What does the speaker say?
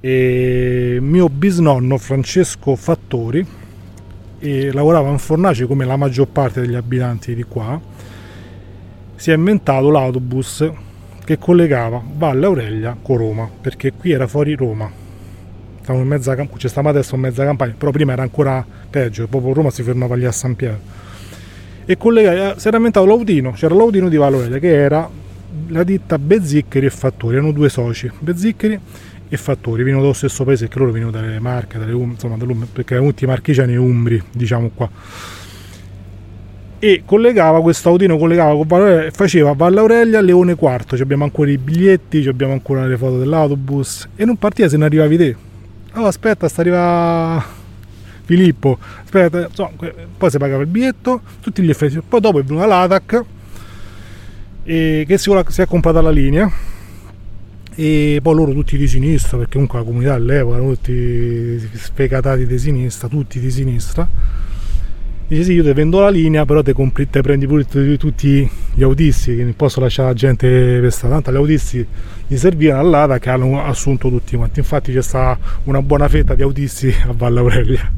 e mio bisnonno Francesco Fattori lavorava in fornace come la maggior parte degli abitanti di qua si è inventato l'autobus che collegava Valle Aurelia con Roma perché qui era fuori Roma. Stavamo in mezza c'è stava adesso in mezza campagna però prima era ancora peggio proprio Roma si fermava lì a San Piero. E collegava, si era inventato l'Audino c'era l'Audino di Valle Aurelia che era la ditta Bezziccheri e Fattori erano due soci Bezziccheri e fattori, venivano dallo stesso paese che loro venivano dalle Marche, dalle insomma, perché erano tutti marchigiani umbri, diciamo qua. E collegava questo Audino, collegava con Valle faceva Valle Aurelia Leone Quarto, ci abbiamo ancora i biglietti, ci abbiamo ancora le foto dell'autobus e non partiva se ne arrivavi te. Oh, aspetta, sta arriva Filippo, aspetta, insomma, poi si pagava il biglietto, tutti gli effetti. Poi dopo è venuta l'ATAC e che si è comprata la linea e poi loro tutti di sinistra perché comunque la comunità all'epoca erano tutti sfegatati di sinistra tutti di sinistra. Dice sì io ti vendo la linea però te, compri, te prendi pure tutti gli autisti che non posso lasciare la gente per strada. Tanto gli autisti gli servivano all'ATA che hanno assunto tutti quanti. Infatti c'è stata una buona fetta di autisti a Valle Aurelia